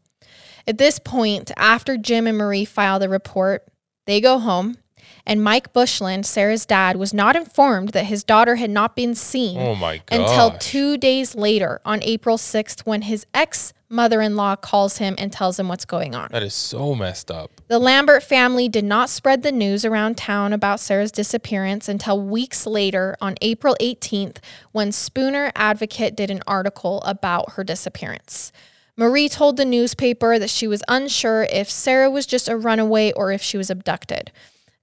At this point, after Jim and Marie file the report, they go home, and Mike Bushland, Sarah's dad, was not informed that his daughter had not been seen Oh until two days later on April 6th when his ex mother in law calls him and tells him what's going on. That is so messed up. The Lambert family did not spread the news around town about Sarah's disappearance until weeks later on April 18th when Spooner Advocate did an article about her disappearance. Marie told the newspaper that she was unsure if Sarah was just a runaway or if she was abducted.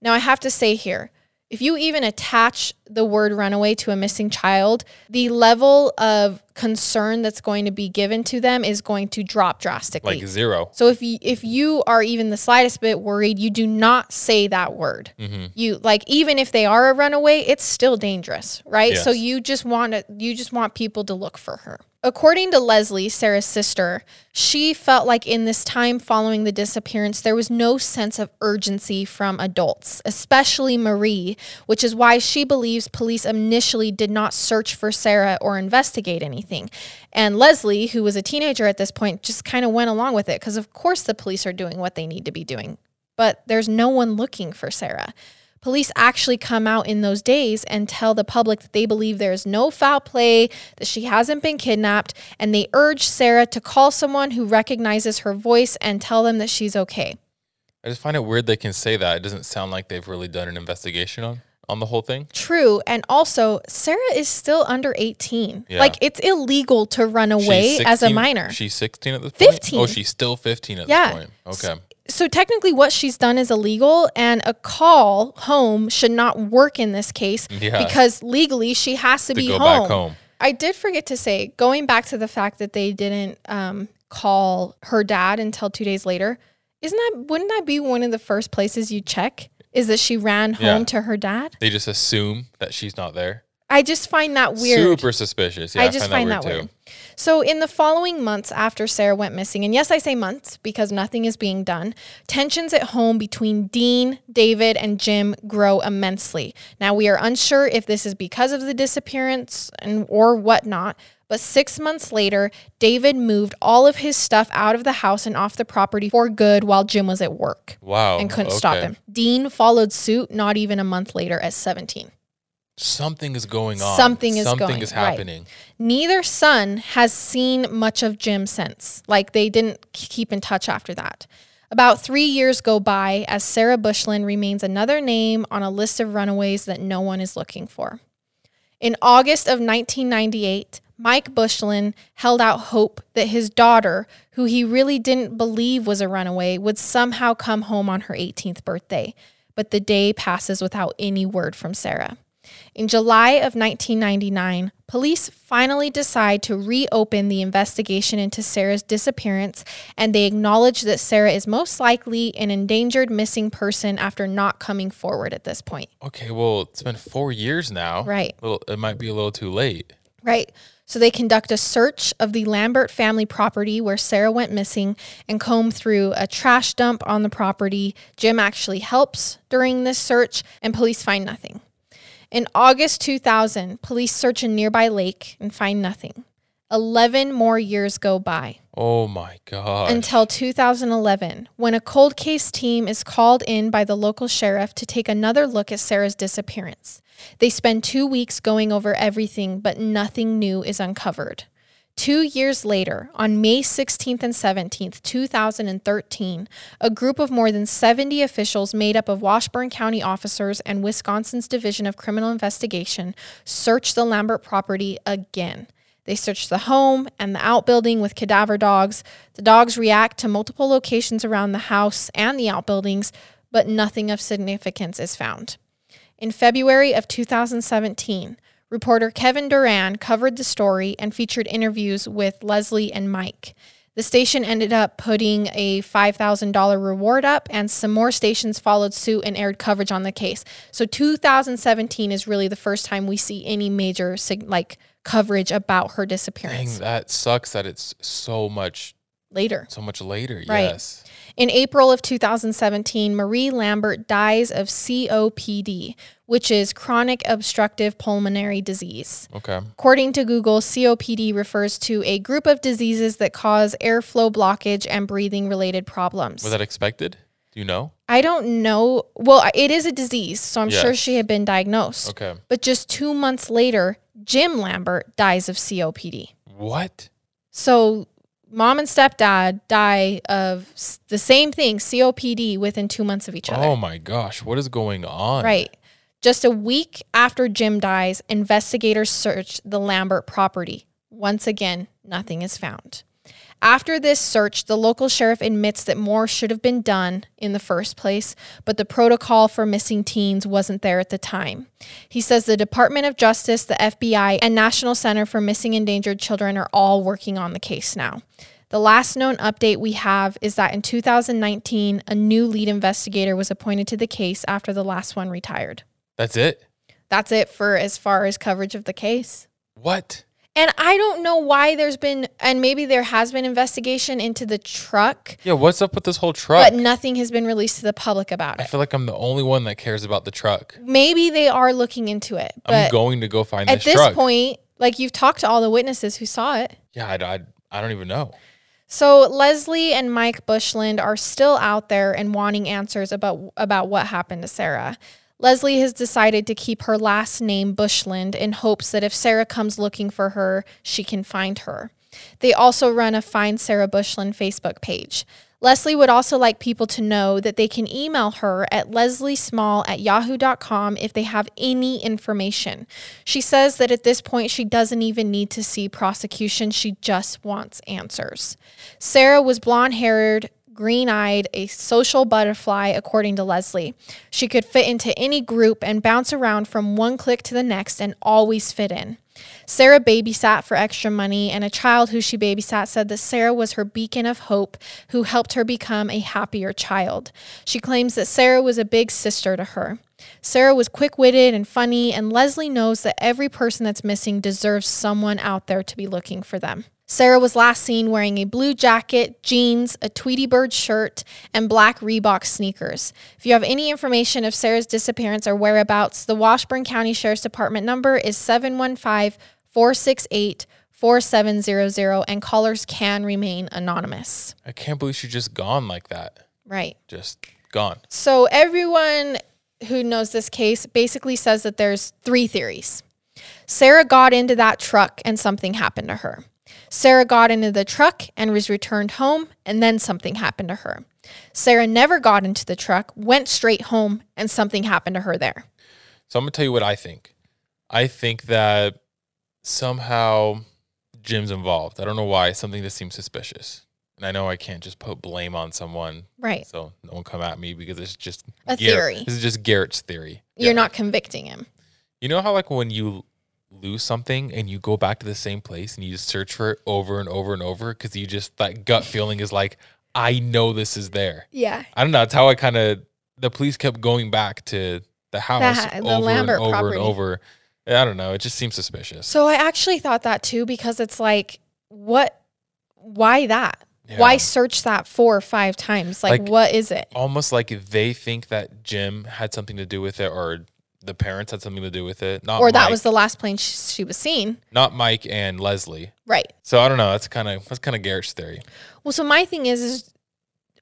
Now, I have to say here, if you even attach the word runaway to a missing child, the level of concern that's going to be given to them is going to drop drastically. Like zero. So if you if you are even the slightest bit worried, you do not say that word. Mm-hmm. You like even if they are a runaway, it's still dangerous, right? So you just want to you just want people to look for her. According to Leslie, Sarah's sister, she felt like in this time following the disappearance, there was no sense of urgency from adults, especially Marie, which is why she believes police initially did not search for Sarah or investigate anything. And Leslie, who was a teenager at this point, just kind of went along with it because, of course, the police are doing what they need to be doing. But there's no one looking for Sarah. Police actually come out in those days and tell the public that they believe there is no foul play, that she hasn't been kidnapped, and they urge Sarah to call someone who recognizes her voice and tell them that she's okay. I just find it weird they can say that. It doesn't sound like they've really done an investigation on on the whole thing. True. And also, Sarah is still under 18. Yeah. Like, it's illegal to run away She's as a minor. She's 16 at this point. 15. Oh, she's still 15 at Yeah. this point. Okay. So technically what she's done is illegal and a call home should not work in this case Yeah. because legally she has to, To be go home. back home. I did forget to say, going back to the fact that they didn't um, call her dad until two days later, isn't that wouldn't that be one of the first places you check? Is that she ran home Yeah. to her dad? They just assume that she's not there. I just find that weird. Super suspicious. Yeah, I just find that, weird. Too. So, in the following months after Sarah went missing, and yes, I say months because nothing is being done, tensions at home between Dean, David, and Jim grow immensely. Now, we are unsure if this is because of the disappearance and or whatnot. But six months later, David moved all of his stuff out of the house and off the property for good while Jim was at work Wow. and couldn't stop him. Dean followed suit not even a month later at 17. Something is going on. Something is Something going- is right. happening. Neither son has seen much of Jim since. Like they didn't keep in touch after that. About three years go by as Sarah Bushland remains another name on a list of runaways that no one is looking for. In August of 1998, Mike Bushland held out hope that his daughter, who he really didn't believe was a runaway, would somehow come home on her 18th birthday. But the day passes without any word from Sarah. In July of 1999, police finally decide to reopen the investigation into Sarah's disappearance, and they acknowledge that Sarah is most likely an endangered missing person after not coming forward at this point. Okay, well, it's been four years now. Right. Well, it might be a little too late. Right. So they conduct a search of the Lambert family property where Sarah went missing and comb through a trash dump on the property. Jim actually helps during this search, and police find nothing. In August 2000, police search a nearby lake and find nothing. 11 more years go by Oh my god. until 2011, when a cold case team is called in by the local sheriff to take another look at Sarah's disappearance. They spend two weeks going over everything, but nothing new is uncovered. Two years later, on May 16th and 17th, 2013, a group of more than 70 officials made up of Washburn County officers and Wisconsin's Division of Criminal Investigation searched the Lambert property again. They searched the home and the outbuilding with cadaver dogs. The dogs react to multiple locations around the house and the outbuildings, but nothing of significance is found. In February of 2017, reporter Kevin Duran covered the story and featured interviews with Leslie and Mike. The station ended up putting a $5,000 reward up, and some more stations followed suit and aired coverage on the case. So 2017 is really the first time we see any major like coverage about her Dang, disappearance. that sucks that it's so much Later. so much later. Right. Yes. In April of 2017, Marie Lambert dies of COPD, which is chronic obstructive pulmonary disease. Okay. According to Google, COPD refers to a group of diseases that cause airflow blockage and breathing related problems. Was that expected? Do you know? I don't know. Well, it is a disease, so I'm sure she had been diagnosed. Okay. But just two months later, Jim Lambert dies of COPD. What? So mom and stepdad die of s- the same thing, COPD, within two months of each other. Oh my gosh, what is going on? Right. Just a week after Jim dies, investigators search the Lambert property. Once again, nothing is found. After this search, the local sheriff admits that more should have been done in the first place, but the protocol for missing teens wasn't there at the time. He says the Department of Justice, the FBI, and National Center for Missing Endangered Children are all working on the case now. The last known update we have is that in 2019, a new lead investigator was appointed to the case after the last one retired. That's it? That's it for as far as coverage of the case. What? And I don't know why there's been, and maybe there has been investigation into the truck, Yeah, what's up with this whole truck? but nothing has been released to the public about it. I feel like I'm the only one that cares about the truck. Maybe they are looking into it, I'm going to go find at this, this truck. point, like you've talked to all the witnesses who saw it. yeah, I, I, I don't even know. So Leslie and Mike Bushland are still out there and wanting answers about about what happened to Sarah. Leslie has decided to keep her last name Bushland in hopes that if Sarah comes looking for her, she can find her. They also run a Find Sarah Bushland Facebook page. Leslie would also like people to know that they can email her at lesliesmall at yahoo.com if they have any information. She says that at this point, she doesn't even need to see prosecution, she just wants answers. Sarah was blonde haired, green eyed, a social butterfly, according to Leslie. She could fit into any group and bounce around from one clique to the next and always fit in. Sarah babysat for extra money, and a child who she babysat said that Sarah was her beacon of hope who helped her become a happier child. She claims that Sarah was a big sister to her. Sarah was quick witted and funny, and Leslie knows that every person that's missing deserves someone out there to be looking for them. Sarah was last seen wearing a blue jacket, jeans, a Tweety Bird shirt, and black Reebok sneakers. If you have any information of Sarah's disappearance or whereabouts, the Washburn County Sheriff's Department number is 715 468 4700, and callers can remain anonymous. I can't believe she's just gone like that. Right. Just gone. So everyone who knows this case basically says that there's three theories. Sarah got into that truck and something happened to her. Sarah got into the truck and was returned home and then something happened to her. Sarah never got into the truck, went straight home and something happened to her there. So I'm gonna tell you what I think. I think that somehow Jim's involved. I don't know why. Something that seems suspicious. And I know I can't just put blame on someone. Right. So no one come at me because it's just A Garrett- theory. This is just Garrett's theory. You're Yeah. not convicting him. You know how like when you lose something and you go back to the same place and you just search for it over and over and over because you just that gut feeling is like I know this is there. Yeah. I don't know. That's how I kind of the police kept going back to the house the over Lambert and over property. and over. I don't know. It just seems suspicious. So I actually thought that too because it's like, what? Why that? Why search that four or five times? Like, Like- what is it? Almost like they think that Jim had something to do with it, or the parents had something to do with it. Not Or that was the last plane she, she was seen. not Mike and Leslie. Right. So I don't know. That's kind of that's kind of Garrett's theory. Well, so my thing is, is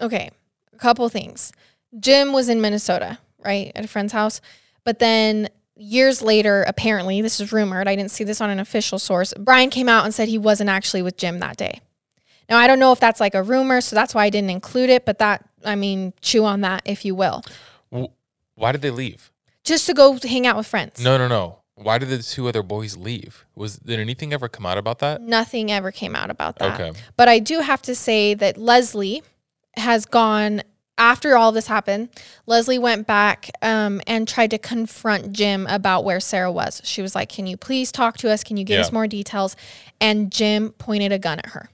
okay, a couple things. Jim was in Minnesota, right, at a friend's house. But then years later, apparently, this is rumored, I didn't see this on an official source. Brian came out and said he wasn't actually with Jim that day. Now, I don't know if that's like a rumor, so that's why I didn't include it, but that, I mean, chew on that if you will. Why did they leave? Just to go hang out with friends. No, no, no. Why did the two other boys leave? Was did anything ever come out about that? Nothing ever came out about that. Okay. But I do have to say that Leslie has gone after all this happened. Leslie went back um, and tried to confront Jim about where Sarah was. She was like, "Can you please talk to us? Can you give Yeah. us more details?" And Jim pointed a gun at her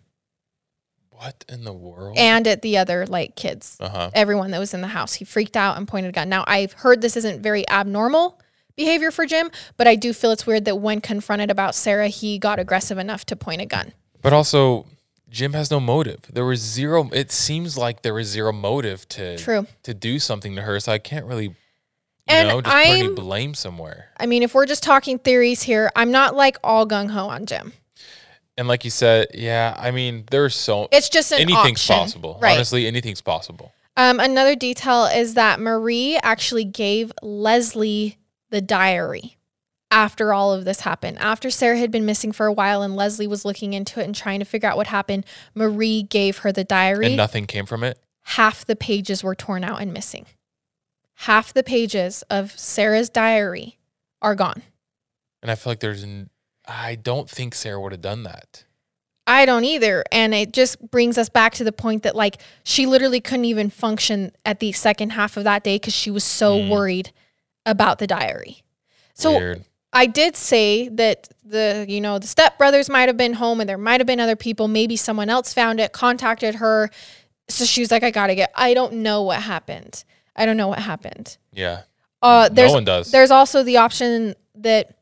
What in the world? and at the other like kids, uh huh. everyone that was in the house. He freaked out and pointed a gun. Now I've heard this isn't very abnormal behavior for Jim, but I do feel it's weird that when confronted about Sarah, he got aggressive enough to point a gun. But also, Jim has no motive. There was zero. It seems like there was zero motive to True. to do something to her. So I can't really, you And know, just put any I'm- blame somewhere. I mean, if we're just talking theories here, I'm not like all gung ho on Jim. And like you said, yeah. I mean, there's so It's just an anything's option. possible. right? Honestly, anything's possible. Um, another detail is that Marie actually gave Leslie the diary after all of this happened. After Sarah had been missing for a while and Leslie was looking into it and trying to figure out what happened, Marie gave her the diary. And nothing came from it. Half the pages were torn out and missing. Half the pages of Sarah's diary are gone. And I feel like there's. N- I don't think Sarah would have done that. I don't either. And it just brings us back to the point that, like, she literally couldn't even function at the second half of that day because she was so Mm. worried about the diary. So Weird. I did say that the, you know, the stepbrothers might have been home and there might have been other people. Maybe someone else found it, contacted her. So she was like, I got to get, I don't know what happened. I don't know what happened. Yeah. Uh, there's, no one does. there's also the option that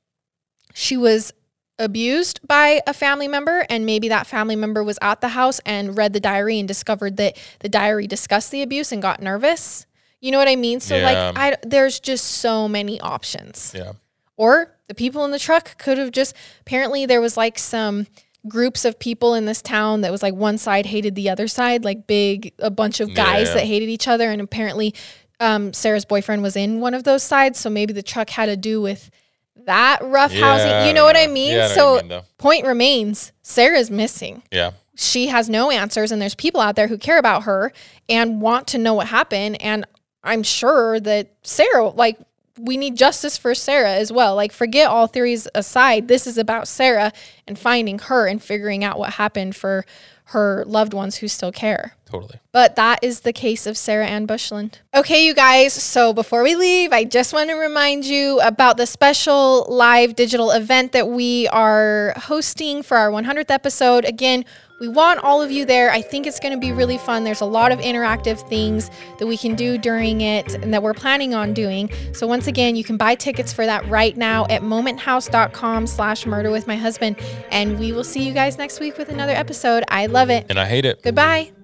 she was abused by a family member and maybe that family member was at the house and read the diary and discovered that the diary discussed the abuse and got nervous. You know what I mean? So Yeah. like I there's just so many options. yeah. Or the people in the truck could have just apparently there was like some groups of people in this town that was like one side hated the other side, like big a bunch of guys Yeah. that hated each other and apparently um, Sarah's boyfriend was in one of those sides, so maybe the truck had to do with that rough housing. Yeah, You know what I mean? Yeah, I so mean, point remains, Sarah's missing. Yeah. She has no answers and there's people out there who care about her and want to know what happened and I'm sure that Sarah like we need justice for Sarah as well. Like forget all theories aside, this is about Sarah and finding her and figuring out what happened for her loved ones who still care. Totally. But that is the case of Sarah Ann Bushland. Okay, you guys. So before we leave, I just want to remind you about the special live digital event that we are hosting for our 100th episode. Again, we want all of you there. I think it's going to be really fun. There's a lot of interactive things that we can do during it and that we're planning on doing. So once again, you can buy tickets for that right now at momenthouse.com slash murder with my husband. And we will see you guys next week with another episode. I love it. And I hate it. Goodbye.